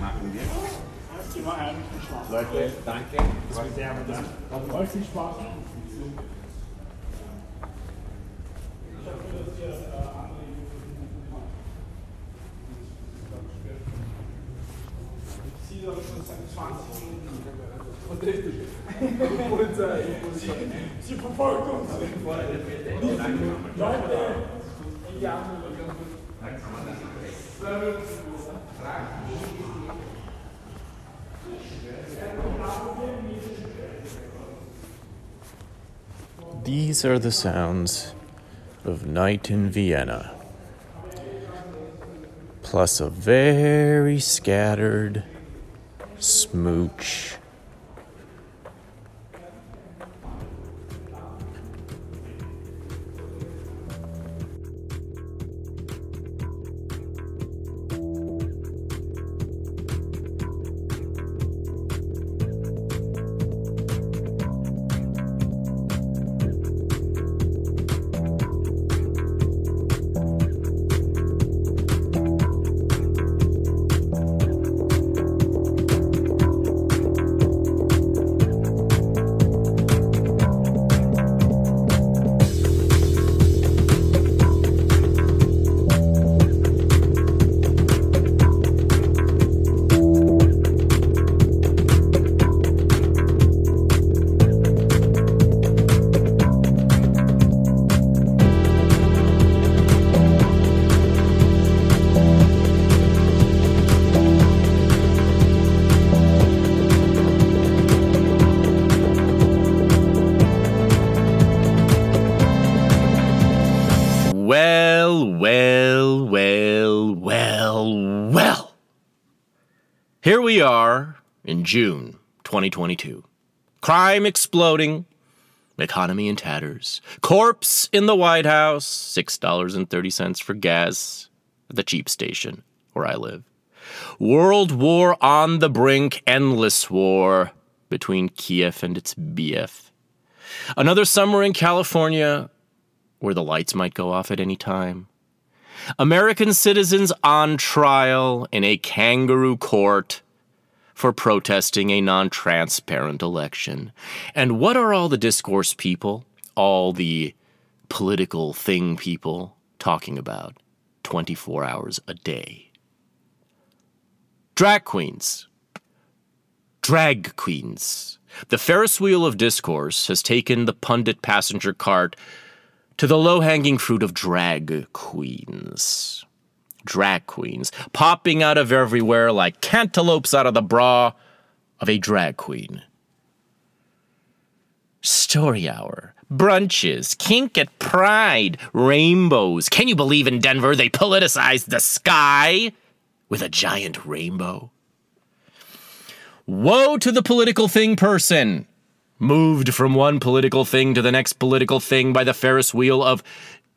Machen wir. Immer einen Spaß. Leute, danke. Das war sehr Hat euch viel Spaß. Verdächtig. Die Polizei. Sie, sie verfolgt uns. Leute. These are the sounds of night in Vienna, plus a very scattered smooch. Here we are in June 2022. Crime exploding, economy in tatters, corpse in the White House, $6.30 for gas at the cheap station where I live. World war on the brink, endless war between Kiev and its BF. Another summer in California where the lights might go off at any time. American citizens on trial in a kangaroo court for protesting a non transparent election. And what are all the discourse people, all the political thing people talking about 24 hours a day? Drag queens. Drag queens. The Ferris wheel of discourse has taken the pundit passenger cart to the low hanging fruit of drag queens. Drag queens popping out of everywhere like cantaloupes out of the bra of a drag queen. Story hour, brunches, kink at pride, rainbows. Can you believe in Denver they politicized the sky with a giant rainbow? Woe to the political thing person moved from one political thing to the next political thing by the Ferris wheel of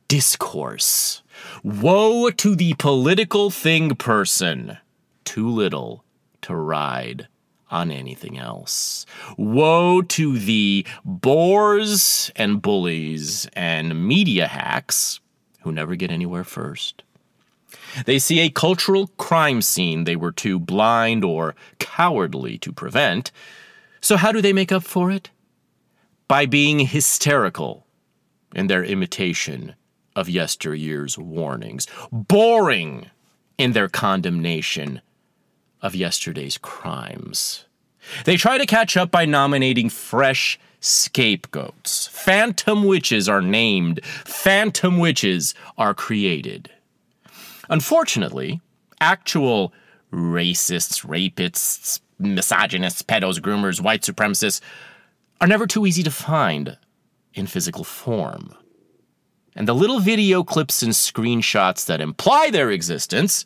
discourse. Woe to the political thing person, too little to ride on anything else. Woe to the bores and bullies and media hacks who never get anywhere first. They see a cultural crime scene they were too blind or cowardly to prevent so, how do they make up for it? By being hysterical in their imitation of yesteryear's warnings, boring in their condemnation of yesterday's crimes. They try to catch up by nominating fresh scapegoats. Phantom witches are named, phantom witches are created. Unfortunately, actual racists, rapists, misogynists, pedos, groomers, white supremacists are never too easy to find in physical form. And the little video clips and screenshots that imply their existence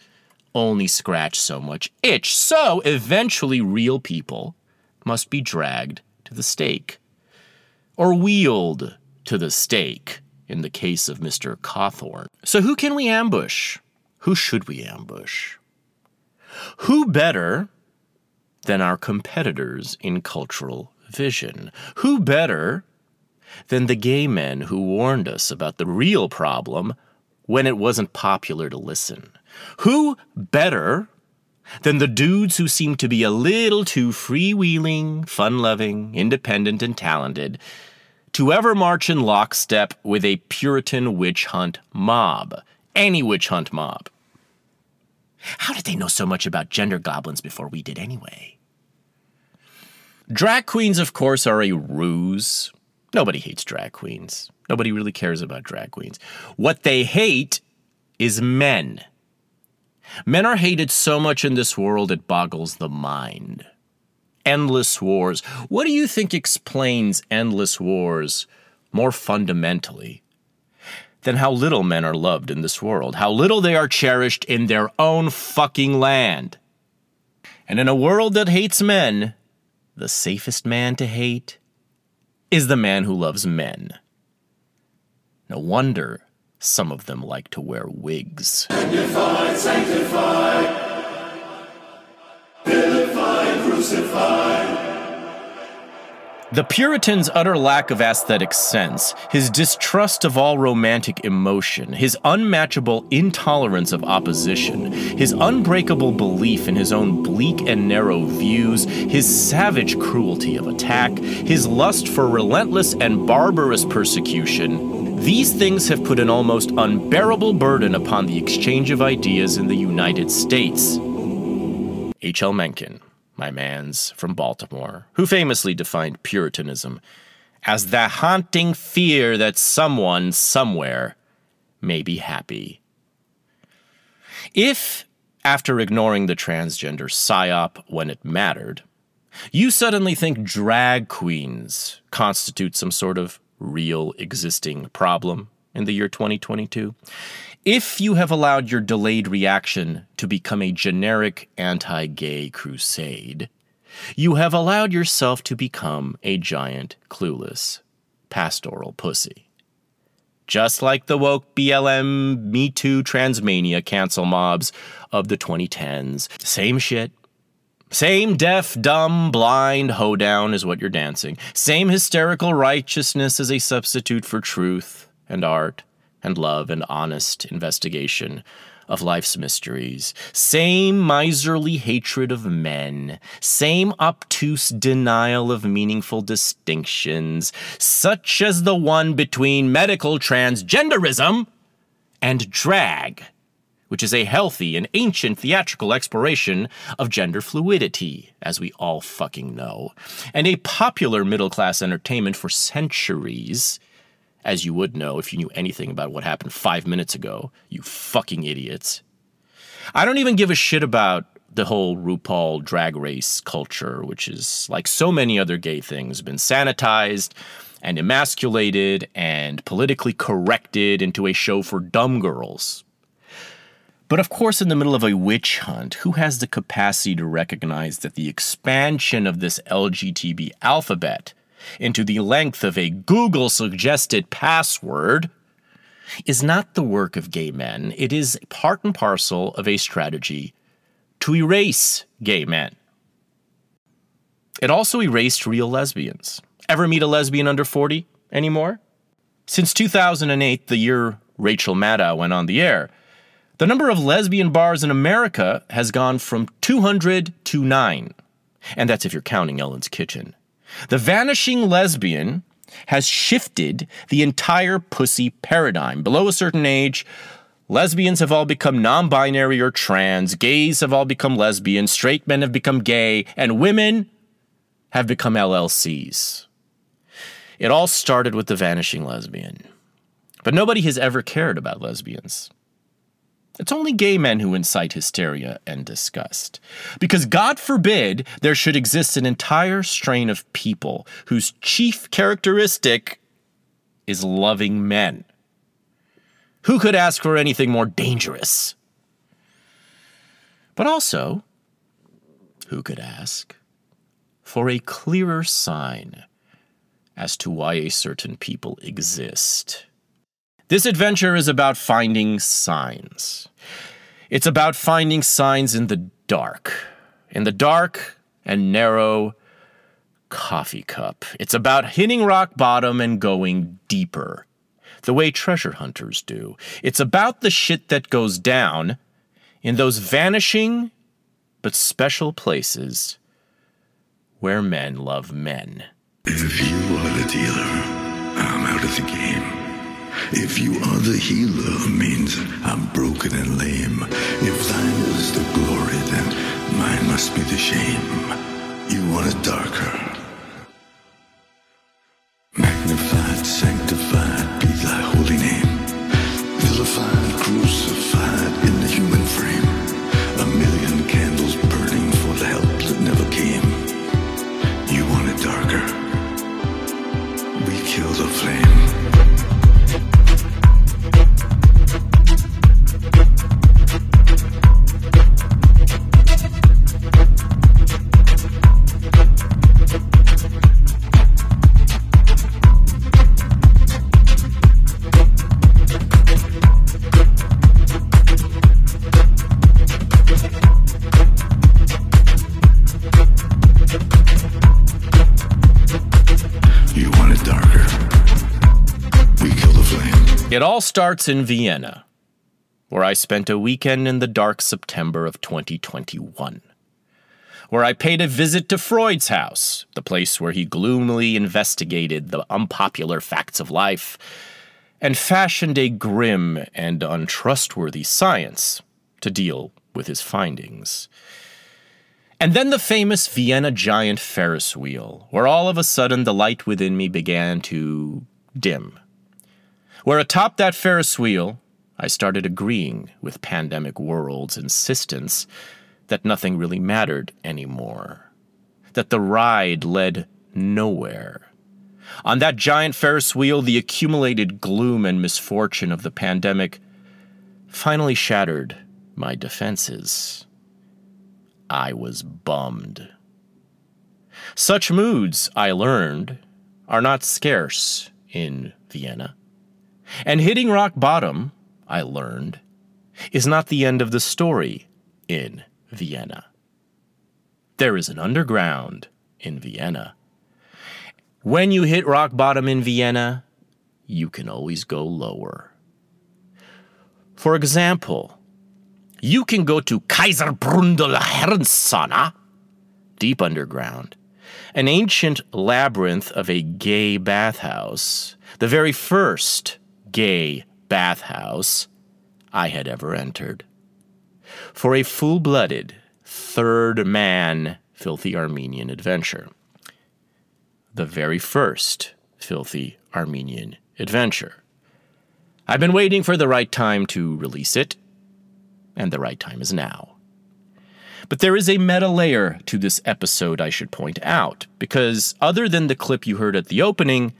only scratch so much itch. So eventually, real people must be dragged to the stake or wheeled to the stake in the case of Mr. Cawthorn. So, who can we ambush? Who should we ambush? Who better than our competitors in cultural vision? Who better than the gay men who warned us about the real problem when it wasn't popular to listen? Who better than the dudes who seem to be a little too freewheeling, fun loving, independent, and talented to ever march in lockstep with a Puritan witch hunt mob. Any witch hunt mob. How did they know so much about gender goblins before we did anyway? Drag queens, of course, are a ruse. Nobody hates drag queens. Nobody really cares about drag queens. What they hate is men. Men are hated so much in this world it boggles the mind. Endless wars. What do you think explains endless wars more fundamentally than how little men are loved in this world? How little they are cherished in their own fucking land. And in a world that hates men, the safest man to hate is the man who loves men. No wonder some of them like to wear wigs. Sanctified, sanctified, vilified, crucified. The Puritan's utter lack of aesthetic sense, his distrust of all romantic emotion, his unmatchable intolerance of opposition, his unbreakable belief in his own bleak and narrow views, his savage cruelty of attack, his lust for relentless and barbarous persecution, these things have put an almost unbearable burden upon the exchange of ideas in the United States. H.L. Mencken my man's from Baltimore, who famously defined Puritanism as the haunting fear that someone somewhere may be happy. If, after ignoring the transgender psyop when it mattered, you suddenly think drag queens constitute some sort of real existing problem in the year 2022, if you have allowed your delayed reaction to become a generic anti gay crusade, you have allowed yourself to become a giant, clueless, pastoral pussy. Just like the woke BLM, Me Too, Transmania cancel mobs of the 2010s. Same shit. Same deaf, dumb, blind hoedown is what you're dancing. Same hysterical righteousness as a substitute for truth and art and love and honest investigation of life's mysteries. Same miserly hatred of men. Same obtuse denial of meaningful distinctions, such as the one between medical transgenderism and drag, which is a healthy and ancient theatrical exploration of gender fluidity, as we all fucking know, and a popular middle class entertainment for centuries as you would know if you knew anything about what happened five minutes ago, you fucking idiots. I don't even give a shit about the whole RuPaul drag race culture, which is like so many other gay things, been sanitized and emasculated and politically corrected into a show for dumb girls. But of course, in the middle of a witch hunt, who has the capacity to recognize that the expansion of this LGTB alphabet into the length of a Google suggested password is not the work of gay men. It is part and parcel of a strategy to erase gay men. It also erased real lesbians. Ever meet a lesbian under 40 anymore? Since 2008, the year Rachel Maddow went on the air, the number of lesbian bars in America has gone from 200 to 9. And that's if you're counting Ellen's Kitchen. The vanishing lesbian has shifted the entire pussy paradigm. Below a certain age, lesbians have all become non binary or trans, gays have all become lesbians, straight men have become gay, and women have become LLCs. It all started with the vanishing lesbian. But nobody has ever cared about lesbians. It's only gay men who incite hysteria and disgust. Because God forbid there should exist an entire strain of people whose chief characteristic is loving men. Who could ask for anything more dangerous? But also, who could ask for a clearer sign as to why a certain people exist? This adventure is about finding signs. It's about finding signs in the dark, in the dark and narrow coffee cup. It's about hitting rock bottom and going deeper, the way treasure hunters do. It's about the shit that goes down in those vanishing but special places where men love men. If you are the dealer, I'm out of the game. If you are the healer, means I'm broken and lame. If thine is the glory, then mine must be the shame. You want it darker. Starts in Vienna, where I spent a weekend in the dark September of 2021. Where I paid a visit to Freud's house, the place where he gloomily investigated the unpopular facts of life and fashioned a grim and untrustworthy science to deal with his findings. And then the famous Vienna giant Ferris wheel, where all of a sudden the light within me began to dim where atop that Ferris wheel, I started agreeing with Pandemic World's insistence that nothing really mattered anymore, that the ride led nowhere. On that giant Ferris wheel, the accumulated gloom and misfortune of the pandemic finally shattered my defenses. I was bummed. Such moods, I learned, are not scarce in Vienna. And hitting rock bottom, I learned, is not the end of the story in Vienna. There is an underground in Vienna. When you hit rock bottom in Vienna, you can always go lower. For example, you can go to Kaiserbründl Herrensauna, deep underground, an ancient labyrinth of a gay bathhouse, the very first gay bathhouse I had ever entered. For a full blooded, third man filthy Armenian adventure. The very first filthy Armenian adventure. I've been waiting for the right time to release it, and the right time is now. But there is a meta layer to this episode I should point out, because other than the clip you heard at the opening,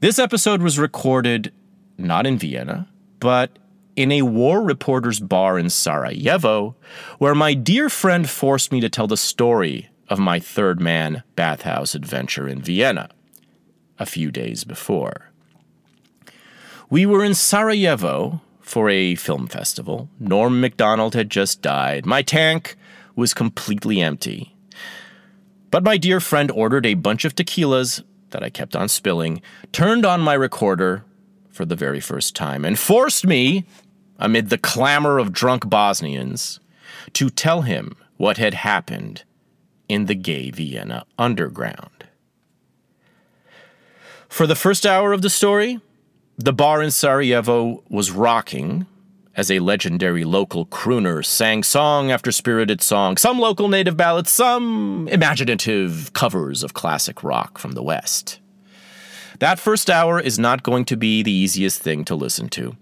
this episode was recorded not in Vienna, but in a war reporter's bar in Sarajevo, where my dear friend forced me to tell the story of my third man bathhouse adventure in Vienna a few days before. We were in Sarajevo for a film festival. Norm MacDonald had just died. My tank was completely empty. But my dear friend ordered a bunch of tequilas that I kept on spilling, turned on my recorder for the very first time, and forced me, amid the clamor of drunk Bosnians, to tell him what had happened in the gay Vienna underground. For the first hour of the story, the bar in Sarajevo was rocking as a legendary local crooner sang song after spirited song, some local native ballads, some imaginative covers of classic rock from the West. That first hour is not going to be the easiest thing to listen to,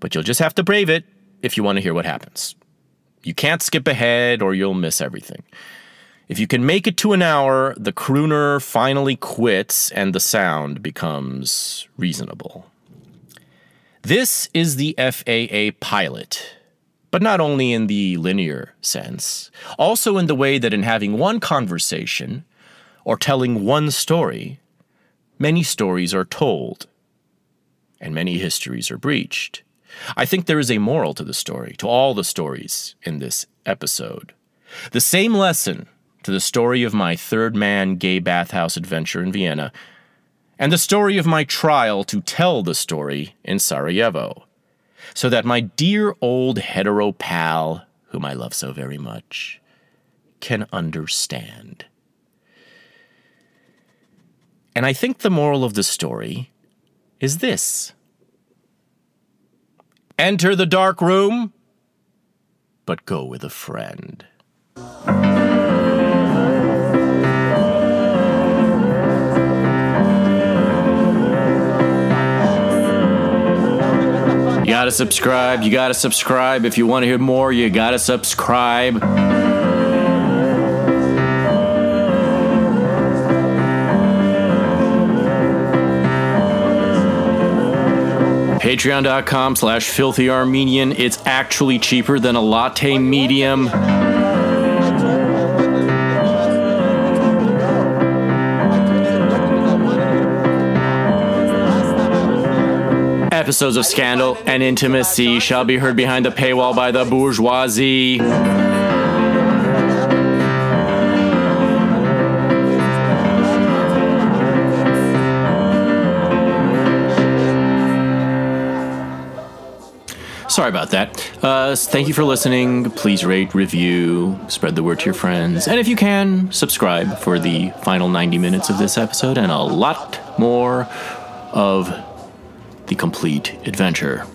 but you'll just have to brave it if you want to hear what happens. You can't skip ahead or you'll miss everything. If you can make it to an hour, the crooner finally quits and the sound becomes reasonable. This is the FAA pilot, but not only in the linear sense, also in the way that in having one conversation or telling one story, many stories are told and many histories are breached. I think there is a moral to the story, to all the stories in this episode. The same lesson to the story of my third man gay bathhouse adventure in Vienna, and the story of my trial to tell the story in Sarajevo, so that my dear old hetero pal, whom I love so very much, can understand. And I think the moral of the story is this Enter the dark room, but go with a friend. You gotta subscribe. You gotta subscribe. If you want to hear more, you gotta subscribe. Patreon.com slash filthy Armenian. It's actually cheaper than a latte medium. Episodes of Scandal and Intimacy shall be heard behind the paywall by the bourgeoisie. Sorry about that. Uh, thank you for listening. Please rate, review, spread the word to your friends. And if you can, subscribe for the final 90 minutes of this episode and a lot more of the complete adventure.